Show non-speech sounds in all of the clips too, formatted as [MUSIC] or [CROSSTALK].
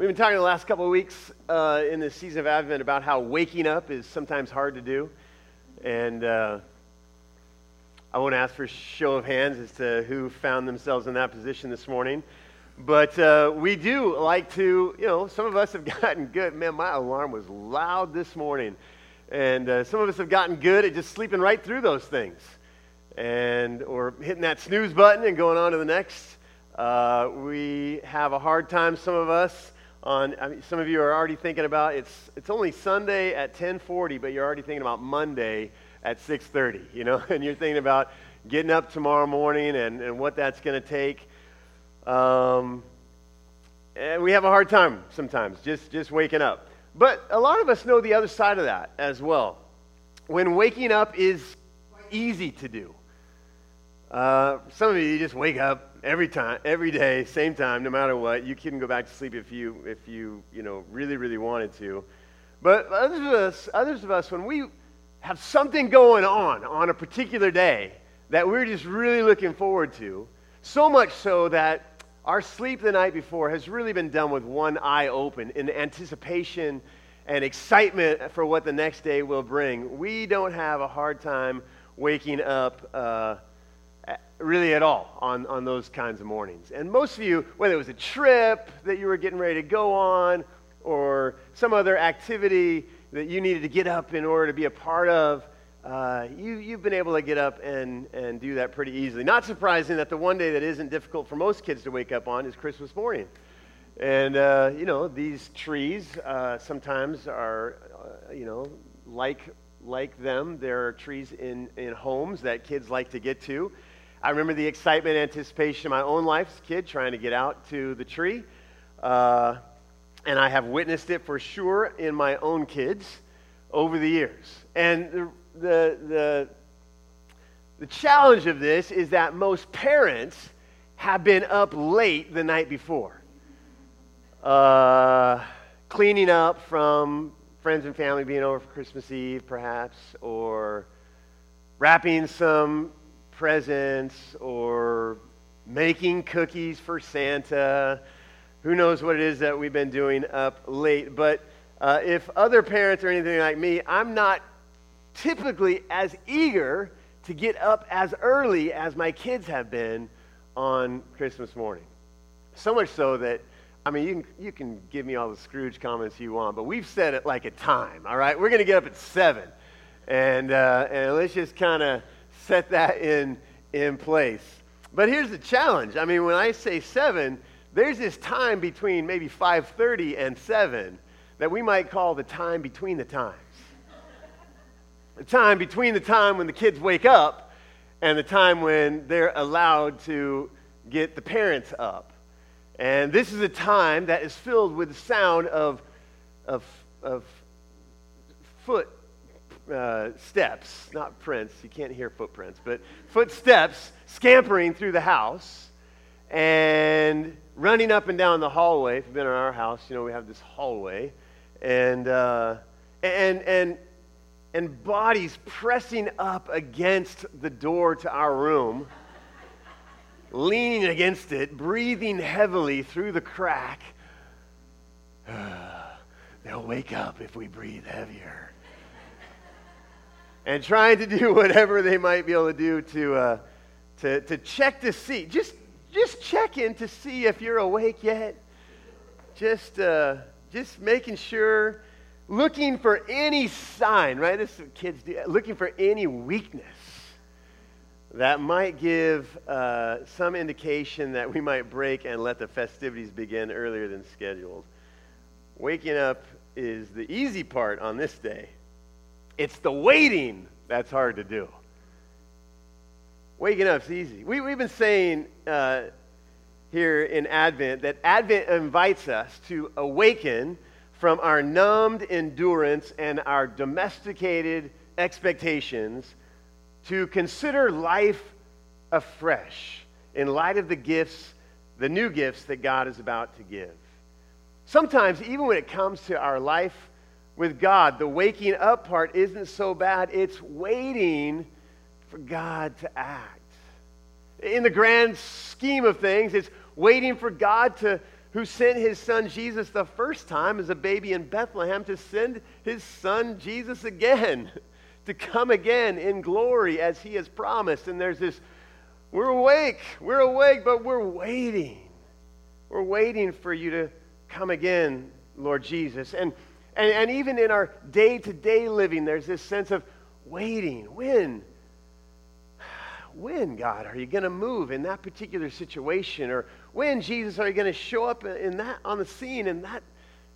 We've been talking the last couple of weeks uh, in this season of Advent about how waking up is sometimes hard to do. And uh, I won't ask for a show of hands as to who found themselves in that position this morning. But uh, we do like to, you know, some of us have [LAUGHS] gotten good. Man, my alarm was loud this morning. And uh, some of us have gotten good at just sleeping right through those things. And, or hitting that snooze button and going on to the next. Uh, we have a hard time, some of us, on I mean, some of you are already thinking about it's it's only Sunday at 10:40 but you're already thinking about Monday at 6:30 you know? [LAUGHS] And you're thinking about getting up tomorrow morning and, and what that's going to take. Um, and we have a hard time sometimes just just waking up. But a lot of us know the other side of that as well. When waking up is easy to do. Uh, some of you, you just wake up every time, every day, same time, no matter what. You can go back to sleep if you, if you, you know, really, really wanted to. But others of us, others of us, when we have something going on on a particular day that we're just really looking forward to, so much so that our sleep the night before has really been done with one eye open in anticipation and excitement for what the next day will bring. We don't have a hard time waking up. Uh, really at all on, on those kinds of mornings. And most of you, whether it was a trip that you were getting ready to go on or some other activity that you needed to get up in order to be a part of, uh, you, you've been able to get up and, and do that pretty easily. Not surprising that the one day that isn't difficult for most kids to wake up on is Christmas morning. And, uh, you know, these trees uh, sometimes are, uh, you know, like, like them. There are trees in, in homes that kids like to get to. I remember the excitement anticipation of my own life as a kid trying to get out to the tree. Uh, and I have witnessed it for sure in my own kids over the years. And the, the, the, the challenge of this is that most parents have been up late the night before, uh, cleaning up from friends and family being over for Christmas Eve, perhaps, or wrapping some presents or making cookies for Santa. Who knows what it is that we've been doing up late. But uh, if other parents or anything like me, I'm not typically as eager to get up as early as my kids have been on Christmas morning. So much so that, I mean, you can, you can give me all the Scrooge comments you want, but we've set it like a time, all right? We're going to get up at 7. And, uh, and let's just kind of set that in, in place. But here's the challenge. I mean, when I say 7, there's this time between maybe 5:30 and 7 that we might call the time between the times. The time between the time when the kids wake up and the time when they're allowed to get the parents up. And this is a time that is filled with the sound of, of, of foot uh, steps, not prints, you can't hear footprints, but footsteps scampering through the house and running up and down the hallway. If you've been in our house, you know we have this hallway. And, uh, and, and, and bodies pressing up against the door to our room, leaning against it, breathing heavily through the crack. [SIGHS] They'll wake up if we breathe heavier and trying to do [LAUGHS] whatever they might be able to do to, uh, to, to check to see. Just, just check in to see if you're awake yet. Just, uh, just making sure, looking for any sign, right? This is what kids do, looking for any weakness that might give uh, some indication that we might break and let the festivities begin earlier than scheduled. Waking up is the easy part on this day. It's the waiting that's hard to do. Waking up's easy. We, we've been saying uh, here in Advent that Advent invites us to awaken from our numbed endurance and our domesticated expectations to consider life afresh in light of the gifts, the new gifts that God is about to give. Sometimes, even when it comes to our life with God. The waking up part isn't so bad, it's waiting for God to act. In the grand scheme of things, it's waiting for God to, who sent his son Jesus the first time as a baby in Bethlehem to send his son Jesus again, [LAUGHS] to come again in glory as he has promised. And there's this we're awake, we're awake, but we're waiting. We're waiting for you to come again, Lord Jesus. And, and, and even in our day to day living, there's this sense of waiting. When? When, God, are you going to move in that particular situation? Or when, Jesus, are you going to show up in that, on the scene in that,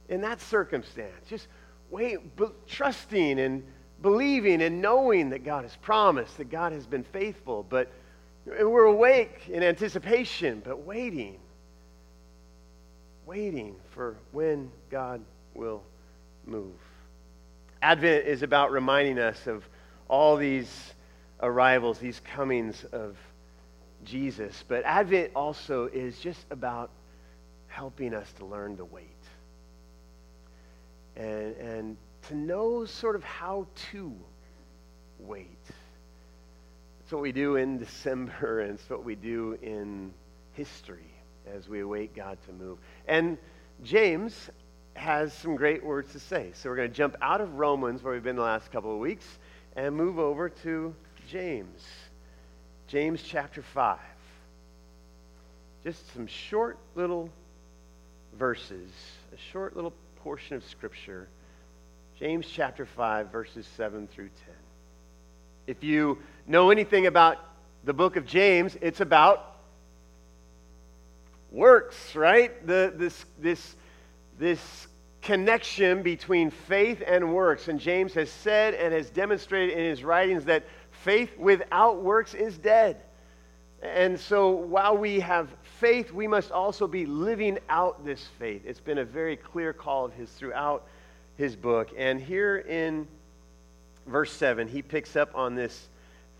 in that circumstance? Just wait, be, trusting and believing and knowing that God has promised, that God has been faithful. But we're awake in anticipation, but waiting. Waiting for when God will move. Advent is about reminding us of all these arrivals, these comings of Jesus. But Advent also is just about helping us to learn to wait and, and to know sort of how to wait. It's what we do in [LAUGHS] December, and it's what we do in history as we await God to move. And James has some great words to say. So we're going to jump out of Romans, where we've been the last couple of weeks, and move over to James. James chapter 5. Just some short little verses, a short little portion of Scripture. James chapter 5, verses 7 through 10. If you know anything about the book of James, it's about works, right? The, this, this, this connection between faith and works. And James has said and has demonstrated in his writings that faith without works is dead. And so while we have faith, we must also be living out this faith. It's been a very clear call of his throughout his book. And here in verse 7, he picks up on this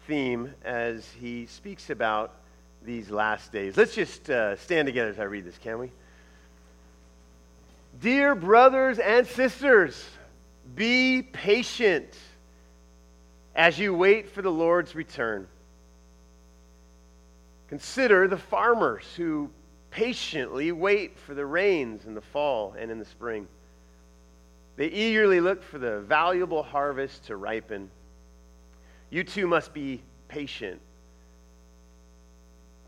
theme as he speaks about these last days. Let's just uh, stand together as I read this, can we? Dear brothers and sisters, be patient as you wait for the Lord's return. Consider the farmers who patiently wait for the rains in the fall and in the spring. They eagerly look for the valuable harvest to ripen. You too must be patient.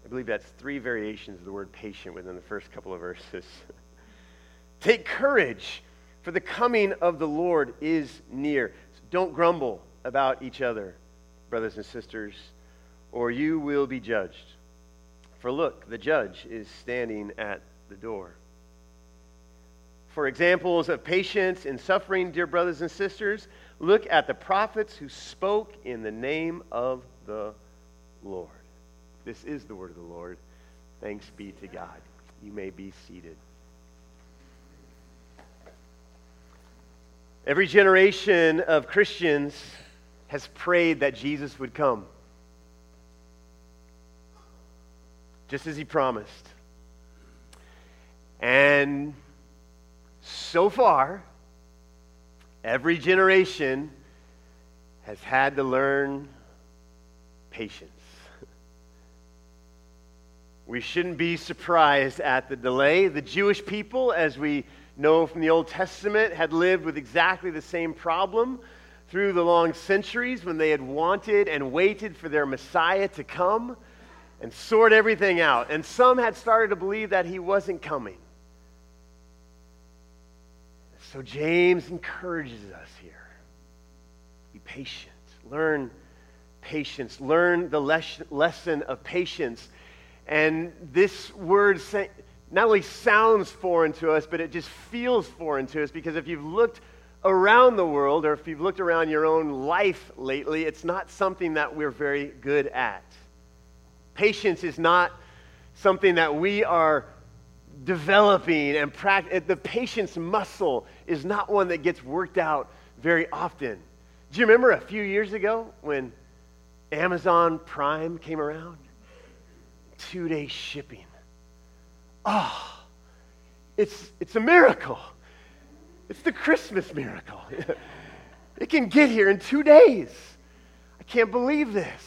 I believe that's three variations of the word patient within the first couple of verses. [LAUGHS] Take courage, for the coming of the Lord is near. So don't grumble about each other, brothers and sisters, or you will be judged. For look, the judge is standing at the door. For examples of patience in suffering, dear brothers and sisters, look at the prophets who spoke in the name of the Lord. This is the word of the Lord. Thanks be to God. You may be seated. Every generation of Christians has prayed that Jesus would come, just as he promised. And so far, every generation has had to learn patience. [LAUGHS] We shouldn't be surprised at the delay. The Jewish people, as we know from the Old Testament, had lived with exactly the same problem through the long centuries when they had wanted and waited for their Messiah to come and sort everything out. And some had started to believe that he wasn't coming. So James encourages us here be patient, learn patience, learn the les- lesson of patience. And this word not only sounds foreign to us, but it just feels foreign to us because if you've looked around the world or if you've looked around your own life lately, it's not something that we're very good at. Patience is not something that we are developing and practice. The patience muscle is not one that gets worked out very often. Do you remember a few years ago when Amazon Prime came around? Two day shipping. Oh, it's, it's a miracle. It's the Christmas miracle. [LAUGHS] it can get here in two days. I can't believe this.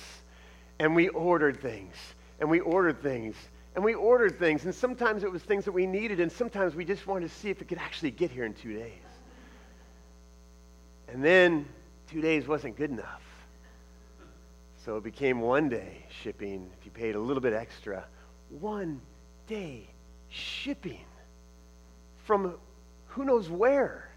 And we ordered things, and we ordered things, and we ordered things, and sometimes it was things that we needed, and sometimes we just wanted to see if it could actually get here in two days. And then two days wasn't good enough. So it became one day shipping if you paid a little bit extra. One day shipping from who knows where.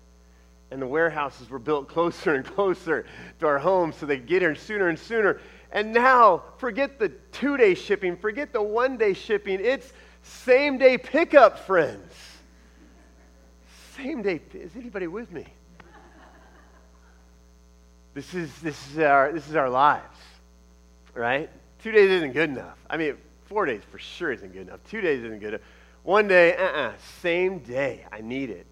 And the warehouses were built closer and [LAUGHS] closer to our homes so they get here sooner and sooner. And now, forget the two day shipping, forget the one day shipping. It's same day pickup, friends. Same day. Is anybody with me? This is, this is, our, this is our lives, right? Two days isn't good enough. I mean, four days for sure isn't good enough. Two days isn't good enough. One day, uh uh-uh, uh same day. I need it.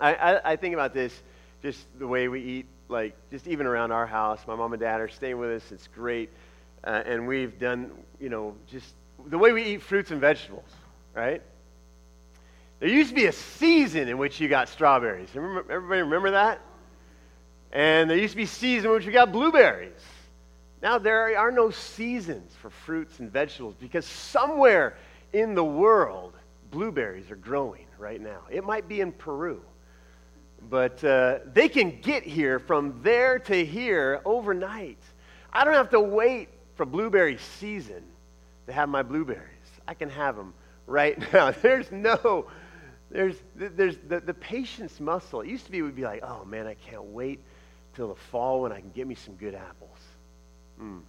I, I, I think about this, just the way we eat, like, just even around our house. My mom and dad are staying with us. It's great. Uh, and we've done, you know, just the way we eat fruits and vegetables, right? There used to be a season in which you got strawberries. Remember, everybody remember that? And there used to be seasons in which we got blueberries. Now there are no seasons for fruits and vegetables because somewhere in the world, blueberries are growing right now. It might be in Peru, but uh, they can get here from there to here overnight. I don't have to wait for blueberry season to have my blueberries. I can have them right [LAUGHS] now. There's no, there's, there's the, the patience muscle. It used to be, we'd be like, oh man, I can't wait till the fall when I can get me some good apples. Mm,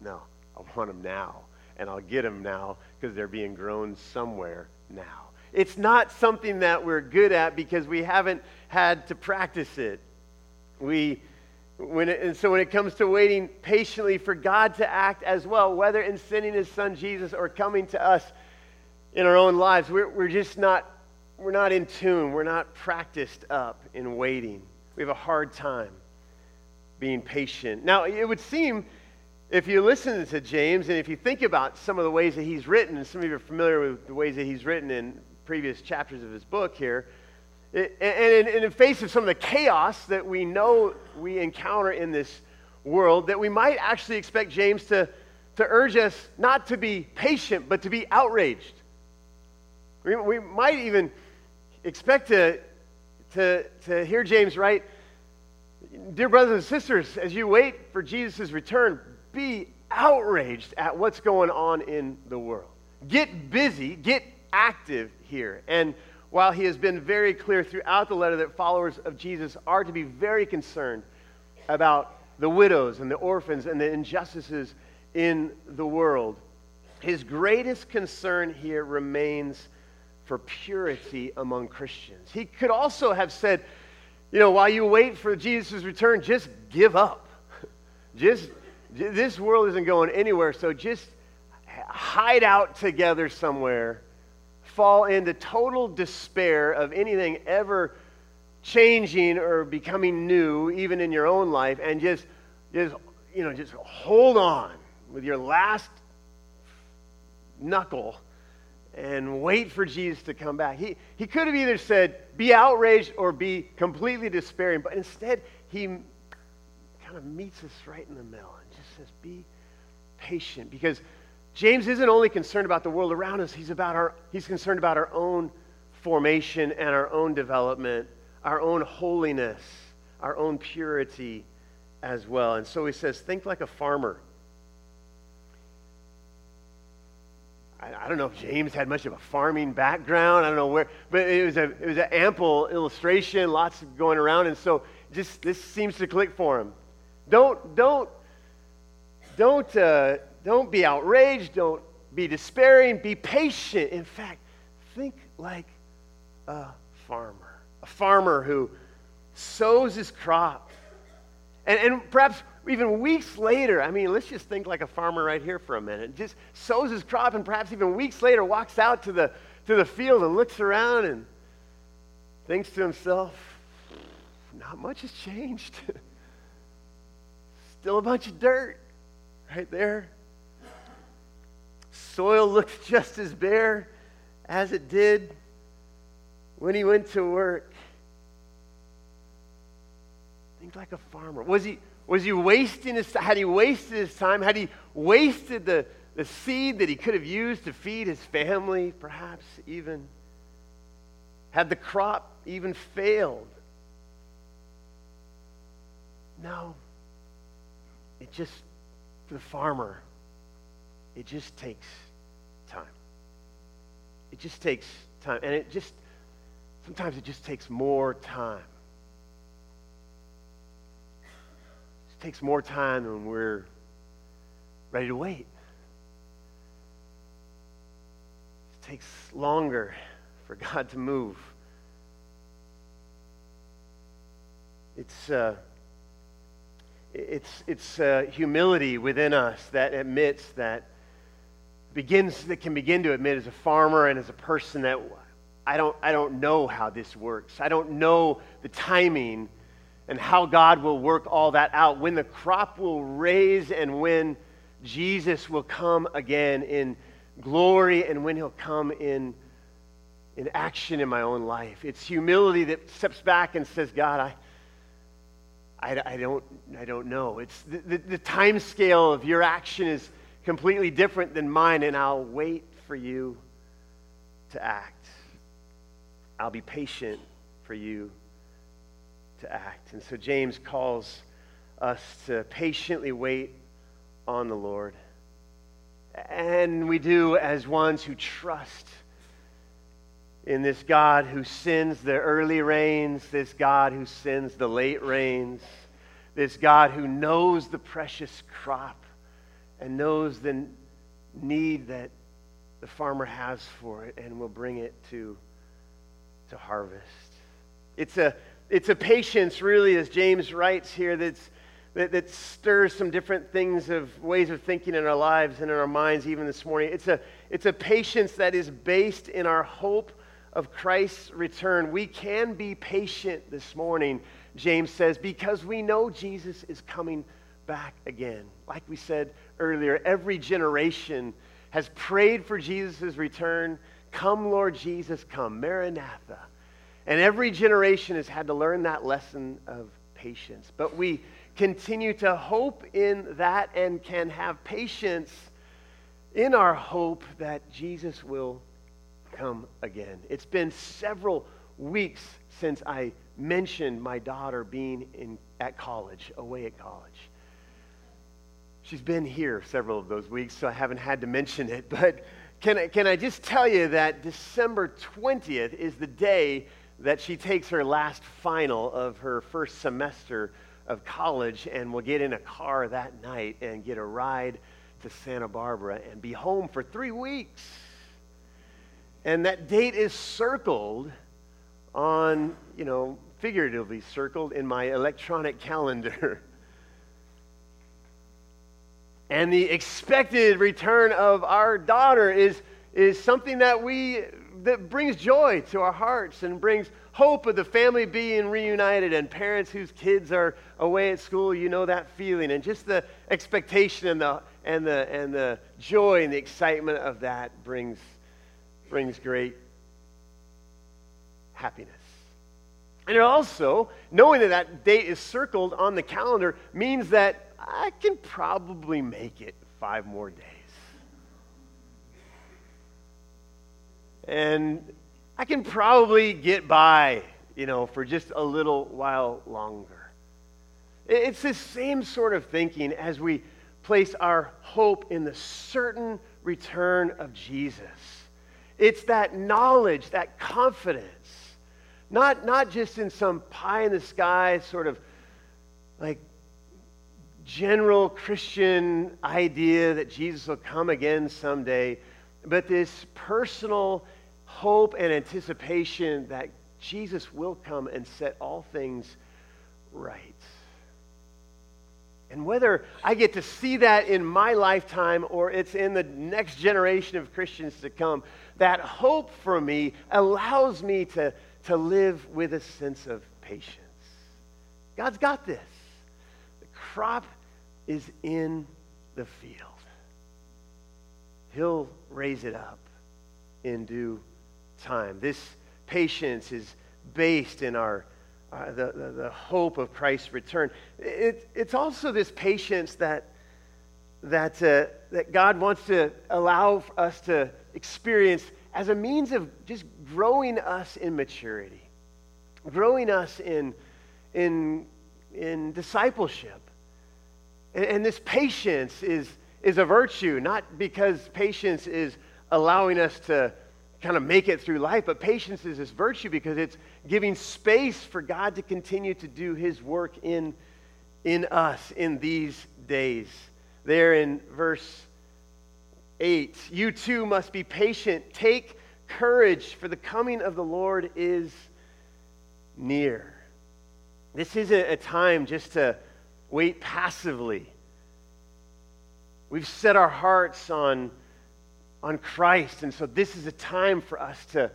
no, I want them now. And I'll get them now because they're being grown somewhere now. It's not something that we're good at because we haven't had to practice it. We, when it, and so when it comes to waiting patiently for God to act as well, whether in sending his son Jesus or coming to us in our own lives, we're, we're just not, we're not in tune. We're not practiced up in waiting. We have a hard time being patient. Now, it would seem, if you listen to James and if you think about some of the ways that he's written, and some of you are familiar with the ways that he's written in previous chapters of his book here, it, and in, in the face of some of the chaos that we know we encounter in this world, that we might actually expect James to, to urge us not to be patient, but to be outraged. We, we might even expect to, to, to hear James write, Dear brothers and sisters, as you wait for Jesus' return, be outraged at what's going on in the world. Get busy, get active here. And while he has been very clear throughout the letter that followers of Jesus are to be very concerned about the widows and the orphans and the injustices in the world, his greatest concern here remains for purity among Christians. He could also have said, you know, while you wait for Jesus' return, just give up. [LAUGHS] Just, this world isn't going anywhere, so just hide out together somewhere, fall into total despair of anything ever changing or becoming new, even in your own life, and just, just, you know, just hold on with your last knuckle and wait for Jesus to come back. He, he could have either said, be outraged or be completely despairing, but instead, he kind of meets us right in the middle and just says, be patient. Because James isn't only concerned about the world around us, he's, about our, he's concerned about our own formation and our own development, our own holiness, our own purity as well. And so he says, think like a farmer I, don't know if James had much of a farming background. I don't know where, but it was a it was an ample illustration, lots going around, and so just this seems to click for him. Don't don't don't uh, don't be outraged. Don't be despairing. Be patient. In fact, think like a farmer, a farmer who sows his crop, and, and perhaps even weeks later, I mean, let's just think like a farmer right here for a minute. Just sows his crop and perhaps even weeks later walks out to the, to the field and looks around and thinks to himself, not much has changed. [LAUGHS] Still a bunch of dirt right there. Soil looks just as bare as it did when he went to work. Think like a farmer. Was he was he wasting his had he wasted his time? Had he wasted the, the seed that he could have used to feed his family, perhaps even, had the crop even failed? No. It just, for the farmer, it just takes time. It just takes time. And it just, sometimes it just takes more time. It takes more time when we're ready to wait. It takes longer for God to move. It's, uh, it's, it's uh, humility within us that admits that begins that can begin to admit as a farmer and as a person that I don't, I don't know how this works. I don't know the timing and how God will work all that out. When the crop will raise and when Jesus will come again in glory and when he'll come in, in action in my own life. It's humility that steps back and says, God, I, I, I, don't, I don't know. It's the, the, the time scale of your action is completely different than mine, and I'll wait for you to act. I'll be patient for you to act. And so James calls us to patiently wait on the Lord. And we do as ones who trust in this God who sends the early rains, this God who sends the late rains, this God who knows the precious crop and knows the need that the farmer has for it and will bring it to, to harvest. It's a, it's a patience, really, as James writes here, that's, that, that stirs some different things of ways of thinking in our lives and in our minds, even this morning. It's a, it's a patience that is based in our hope of Christ's return. We can be patient this morning, James says, because we know Jesus is coming back again. Like we said earlier, every generation has prayed for Jesus' return. Come, Lord Jesus, come. Maranatha. And every generation has had to learn that lesson of patience. But we continue to hope in that and can have patience in our hope that Jesus will come again. It's been several weeks since I mentioned my daughter being in, at college, away at college. She's been here several of those weeks, so I haven't had to mention it. [LAUGHS] But can I, can I just tell you that December 20th is the day that she takes her last final of her first semester of college and will get in a car that night and get a ride to Santa Barbara and be home for three weeks. And that date is circled on, you know, figuratively circled in my electronic calendar. [LAUGHS] and the expected return of our daughter is, is something that we that brings joy to our hearts and brings hope of the family being reunited and parents whose kids are away at school you know that feeling and just the expectation and the and the and the joy and the excitement of that brings brings great happiness. And it also, knowing that that date is circled on the calendar, means that I can probably make it five more days. And I can probably get by, you know, for just a little while longer. It's the same sort of thinking as we place our hope in the certain return of Jesus it's that knowledge, that confidence. Not, not just in some pie in the sky sort of like general Christian idea that Jesus will come again someday, but this personal hope and anticipation that Jesus will come and set all things right. And whether I get to see that in my lifetime or it's in the next generation of Christians to come, that hope for me allows me to, to live with a sense of patience. God's got this. The crop is in the field. He'll raise it up in due time. This patience is based in our uh, the, the, the, hope of Christ's return. It, it's also this patience that, that, uh, that God wants to allow us to experience as a means of just growing us in maturity, growing us in, in, in discipleship. And, and this patience is, is a virtue, not because patience is allowing us to kind of make it through life, but patience is this virtue because it's giving space for God to continue to do his work in, in us in these days. There in verse 8, you too must be patient. Take courage, for the coming of the Lord is near. This isn't a time just to wait passively. We've set our hearts on, on Christ, and so this is a time for us to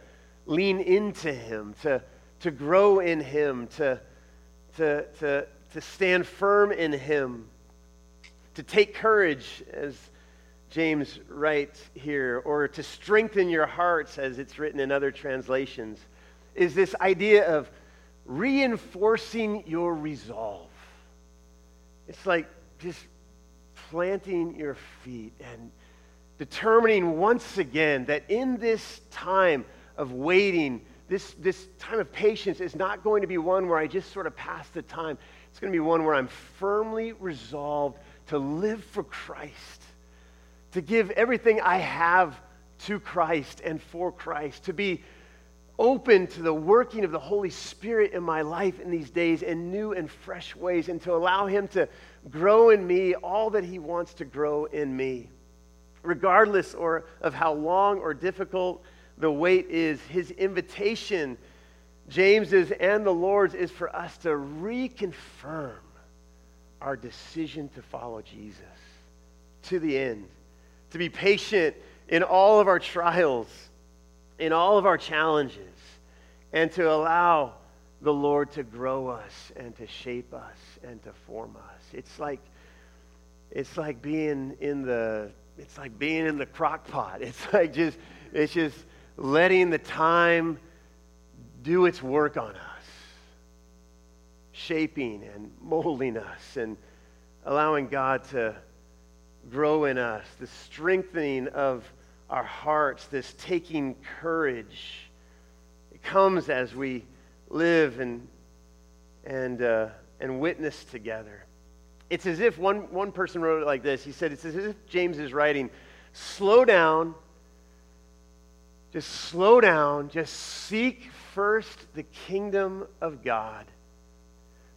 lean into Him, to, to grow in Him, to, to, to, to stand firm in Him, to take courage, as James writes here, or to strengthen your hearts, as it's written in other translations, is this idea of reinforcing your resolve. It's like just planting your feet and determining once again that in this time of waiting, this, this time of patience is not going to be one where I just sort of pass the time. It's going to be one where I'm firmly resolved to live for Christ, to give everything I have to Christ and for Christ, to be open to the working of the Holy Spirit in my life in these days in new and fresh ways, and to allow Him to grow in me all that He wants to grow in me. Regardless or of how long or difficult the wait is, His invitation, James's and the Lord's, is for us to reconfirm our decision to follow Jesus to the end, to be patient in all of our trials, in all of our challenges, and to allow the Lord to grow us and to shape us and to form us. It's like it's like being in the it's like being in the crock pot. [LAUGHS] It's like just it's just letting the time do its work on us, shaping and molding us and allowing God to grow in us, the strengthening of our hearts, this taking courage. It comes as we live and, and, uh, and witness together. It's as if one, one person wrote it like this. He said, It's as if James is writing, slow down, just slow down, just seek first the kingdom of God.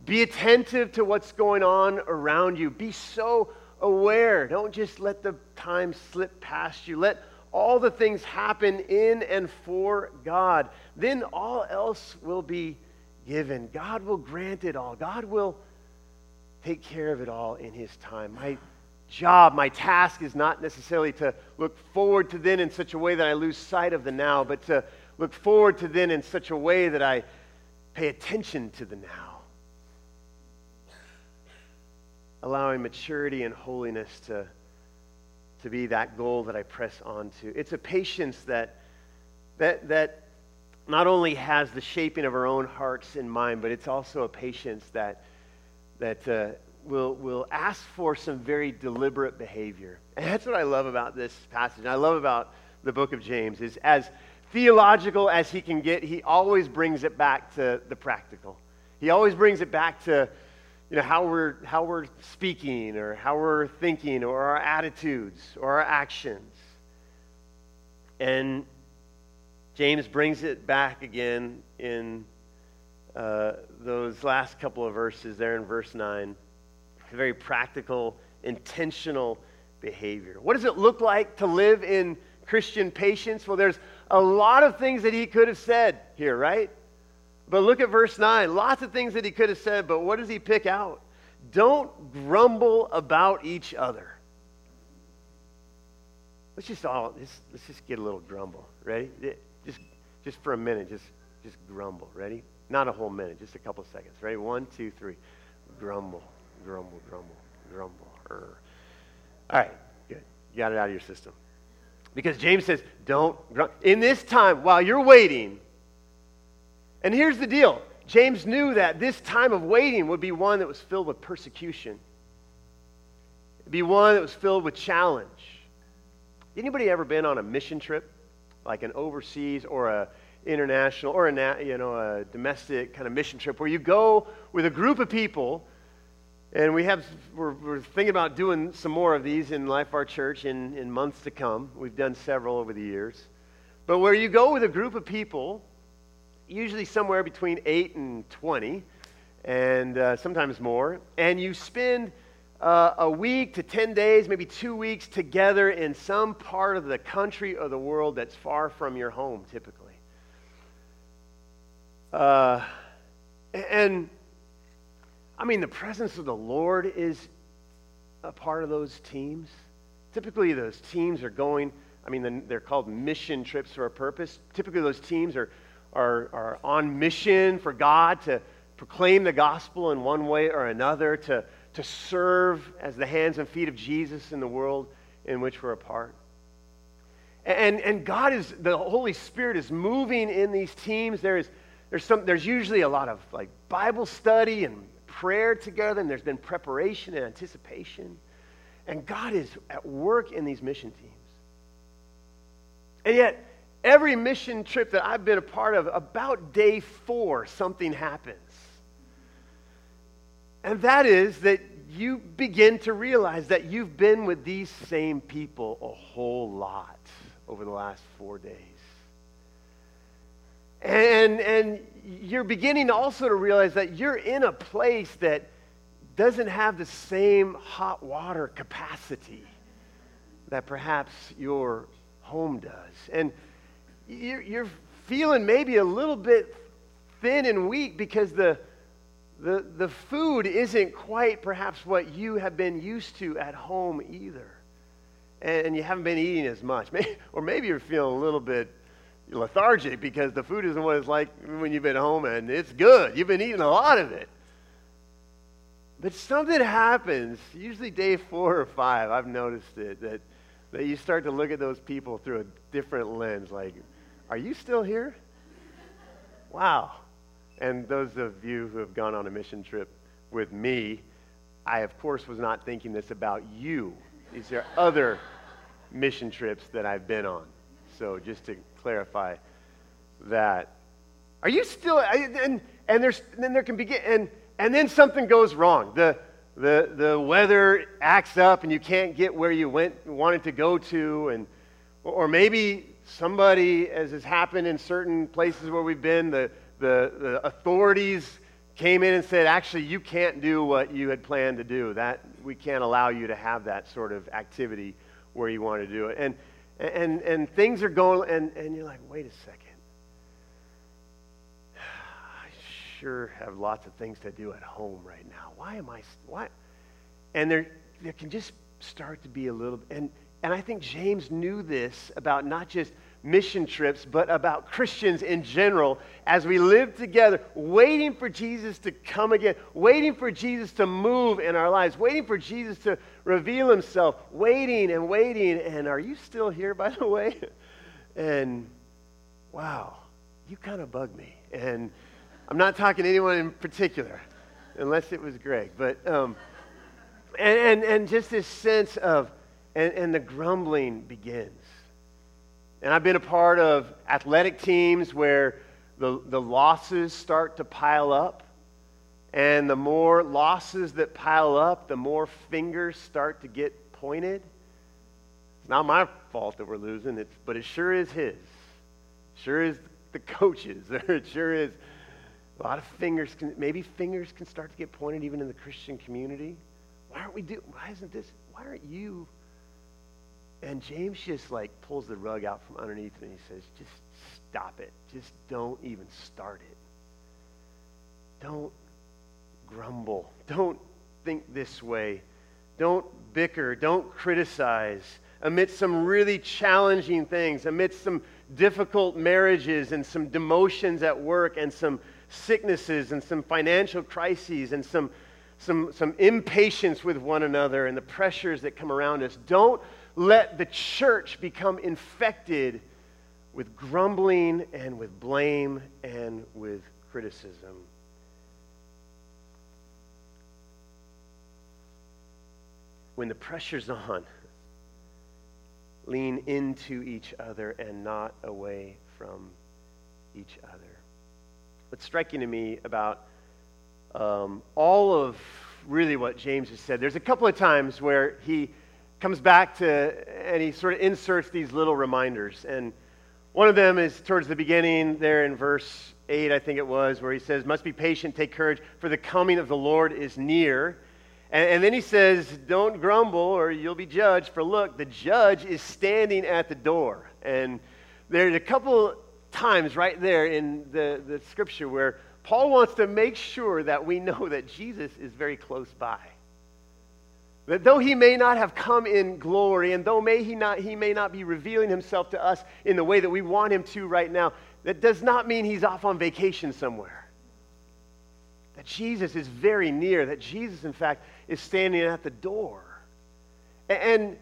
Be attentive to what's going on around you. Be so aware. Don't just let the time slip past you. Let all the things happen in and for God. Then all else will be given. God will grant it all. God will take care of it all in His time. My job, my task is not necessarily to look forward to then in such a way that I lose sight of the now, but to look forward to then in such a way that I pay attention to the now. Allowing maturity and holiness to to be that goal that I press on to. It's a patience that, that, that not only has the shaping of our own hearts in mind, but it's also a patience that, that uh, will, will ask for some very deliberate behavior. And that's what I love about this passage. And I love about the book of James is as theological as he can get, he always brings it back to the practical. He always brings it back to you know, how we're, how we're speaking or how we're thinking or our attitudes or our actions. And James brings it back again in uh, those last couple of verses there in verse 9. Very practical, intentional behavior. What does it look like to live in Christian patience? Well, there's a lot of things that he could have said here, right? But look at verse 9. Lots of things that he could have said, but what does he pick out? Don't grumble about each other. Let's just all let's, let's just get a little grumble. Ready? Just just for a minute, just just grumble. Ready? Not a whole minute, just a couple seconds. Ready? One, two, three. Grumble, grumble, grumble, grumble. All right, good. You got it out of your system. Because James says, don't grumble. In this time, while you're waiting, and here's the deal James knew that this time of waiting would be one that was filled with persecution. It'd be one that was filled with challenge. Anybody ever been on a mission trip, like an overseas or a international or a you know a domestic kind of mission trip, where you go with a group of people, and we have we're, we're thinking about doing some more of these in Life Our Church in, in months to come. We've done several over the years, but where you go with a group of people, usually somewhere between eight and twenty, and uh, sometimes more, and you spend uh, a week to 10 days, maybe two weeks together in some part of the country or the world that's far from your home, typically. Uh, and I mean, the presence of the Lord is a part of those teams. Typically, those teams are going, I mean, they're called mission trips for a purpose. Typically, those teams are, are, are on mission for God to proclaim the gospel in one way or another, to to serve as the hands and feet of Jesus in the world in which we're a part. And, and God is, the Holy Spirit is moving in these teams. There is, there's, some, there's usually a lot of like Bible study and prayer together, and there's been preparation and anticipation. And God is at work in these mission teams. And yet, every mission trip that I've been a part of, about day four, something happens. And that is that you begin to realize that you've been with these same people a whole lot over the last four days. And, and you're beginning also to realize that you're in a place that doesn't have the same hot water capacity that perhaps your home does. And you're, you're feeling maybe a little bit thin and weak because the the, the food isn't quite perhaps what you have been used to at home either. And you haven't been eating as much. [LAUGHS] or maybe you're feeling a little bit lethargic because the food isn't what it's like when you've been home and it's good. You've been eating a lot of it. But something happens, usually day four or five, I've noticed it, that, that you start to look at those people through a different lens. Like, are you still here? Wow. And those of you who have gone on a mission trip with me, I, of course, was not thinking this about you. These are other mission trips that I've been on. So just to clarify that. Are you still, and, and, there's, and then there can begin, and, and then something goes wrong. The, the, the weather acts up and you can't get where you went, wanted to go to, and, or maybe somebody, as has happened in certain places where we've been, the, the, the authorities came in and said, actually, you can't do what you had planned to do. That, we can't allow you to have that sort of activity where you want to do it. And, and, and things are going, and, and you're like, wait a second. I sure have lots of things to do at home right now. Why am I, why? And there, there can just start to be a little, and, and I think James knew this about not just mission trips, but about Christians in general as we live together, waiting for Jesus to come again, waiting for Jesus to move in our lives, waiting for Jesus to reveal himself, waiting and waiting. And are you still here, by the way? [LAUGHS] And wow, you kind of bug me. And I'm not talking to anyone in particular, unless it was Greg. But, um, and, and, and just this sense of, and, and the grumbling begins and I've been a part of athletic teams where the, the losses start to pile up. And the more losses that pile up, the more fingers start to get pointed. It's not my fault that we're losing, it's, but it sure is his. Sure is the coaches. [LAUGHS] it sure is a lot of fingers. Can, maybe fingers can start to get pointed even in the Christian community. Why aren't we doing, Why isn't this? Why aren't you and James just like pulls the rug out from underneath and he says, just stop it. Just don't even start it. Don't grumble. Don't think this way. Don't bicker. Don't criticize. Amidst some really challenging things, amidst some difficult marriages and some demotions at work and some sicknesses and some financial crises and some, some, some impatience with one another and the pressures that come around us. Don't let the church become infected with grumbling and with blame and with criticism. when the pressure's on, lean into each other and not away from each other. What's striking to me about um, all of really what James has said, there's a couple of times where he comes back to and he sort of inserts these little reminders. And one of them is towards the beginning there in verse 8, I think it was, where he says, Must be patient, take courage, for the coming of the Lord is near. And, and then he says, Don't grumble or you'll be judged, for look, the judge is standing at the door. And there's a couple times right there in the, the scripture where Paul wants to make sure that we know [LAUGHS] that Jesus is very close by. That though he may not have come in glory, and though may he, not, he may not be revealing himself to us in the way that we want him to right now, that does not mean he's off on vacation somewhere. That Jesus is very near, that Jesus, in fact, is standing at the door. And,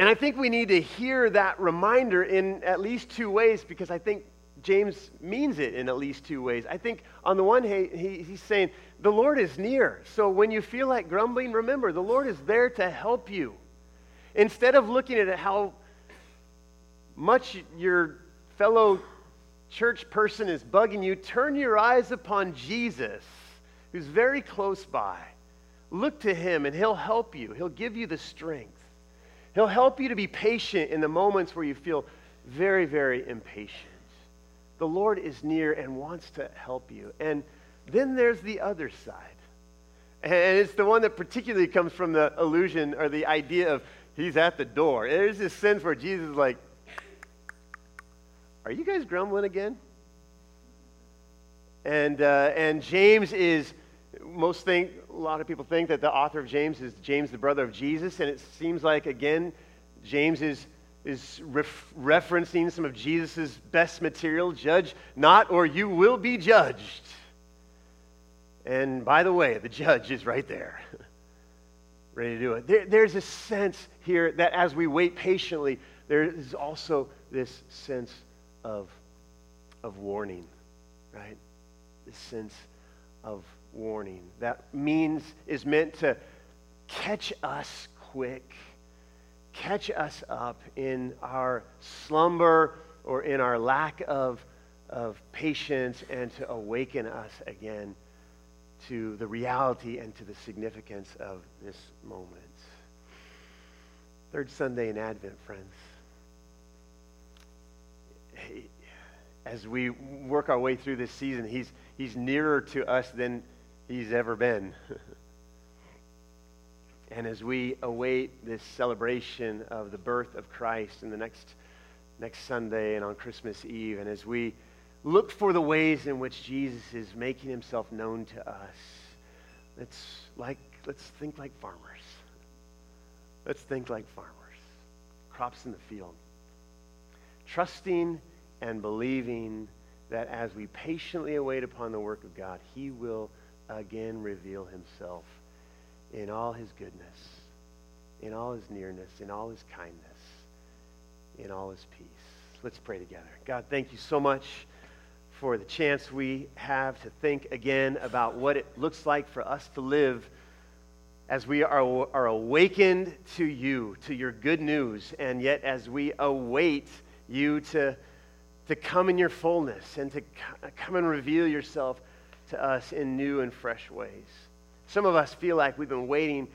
and I think we need to hear that reminder in at least two ways because I think James means it in at least two ways. I think on the one hand, he, he's saying, the Lord is near. So when you feel like grumbling, remember, the Lord is there to help you. Instead of looking at how much your fellow church person is bugging you, turn your eyes upon Jesus, who's very close by. Look to him, and he'll help you. He'll give you the strength. He'll help you to be patient in the moments where you feel very, very impatient. The Lord is near and wants to help you. And then there's the other side. And it's the one that particularly comes from the illusion or the idea of he's at the door. There's this sense where Jesus is like, Are you guys grumbling again? And, uh, and James is, most think, a lot of people think that the author of James is James, the brother of Jesus. And it seems like, again, James is is ref- referencing some of Jesus' best material judge not, or you will be judged. And by the way, the judge is right there, [LAUGHS] ready to do it. There, there's a sense here that as we wait patiently, there is also this sense of, of warning, right? This sense of warning. That means is meant to catch us quick catch us up in our slumber or in our lack of, of patience and to awaken us again to the reality and to the significance of this moment. Third Sunday in Advent, friends. As we work our way through this season, he's, he's nearer to us than he's ever been. [LAUGHS] And as we await this celebration of the birth of Christ in the next, next Sunday and on Christmas Eve, and as we look for the ways in which Jesus is making himself known to us, let's, like, let's think like farmers. Let's think like farmers. Crops in the field. Trusting and believing that as we patiently await upon the work of God, he will again reveal himself in all his goodness, in all his nearness, in all his kindness, in all his peace. Let's pray together. God, thank you so much for the chance we have to think again about what it looks like for us to live as we are, are awakened to you, to your good news, and yet as we await you to, to come in your fullness and to come and reveal yourself to us in new and fresh ways. Some of us feel like we've been waiting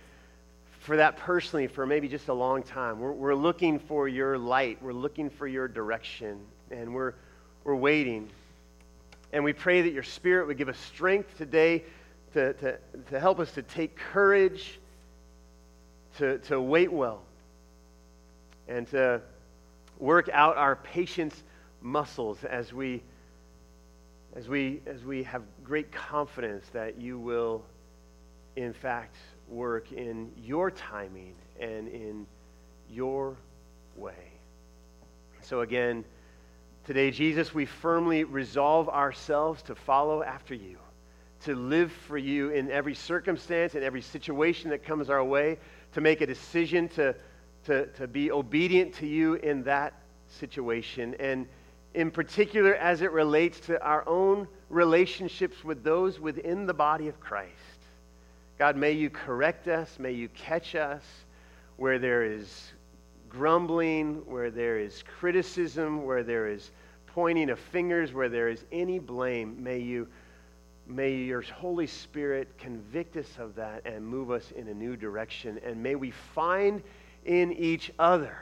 for that personally for maybe just a long time. We're, we're looking for your light, we're looking for your direction, and we're, we're waiting. And we pray that your Spirit would give us strength today to, to, to help us to take courage, to, to wait well, and to work out our patience muscles as we, as we, as we have great confidence that you will in fact, work in your timing and in your way. So, again, today, Jesus, we firmly resolve ourselves to follow after you, to live for you in every circumstance, in every situation that comes our way, to make a decision to, to, to be obedient to you in that situation. And in particular, as it relates to our own relationships with those within the body of Christ. God, may you correct us, may you catch us where there is grumbling, where there is criticism, where there is pointing of fingers, where there is any blame. May you may your Holy Spirit convict us of that and move us in a new direction. And may we find in each other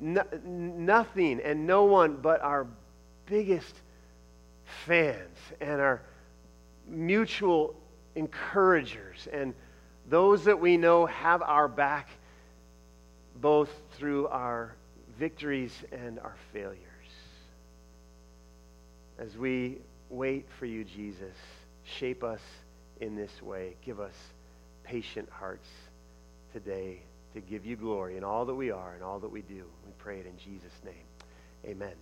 no, nothing and no one but our biggest fans and our mutual encouragers and those that we know have our back both through our victories and our failures. As we wait for you, Jesus, shape us in this way. Give us patient hearts today to give you glory in all that we are and all that we do. We pray it in Jesus' name. Amen.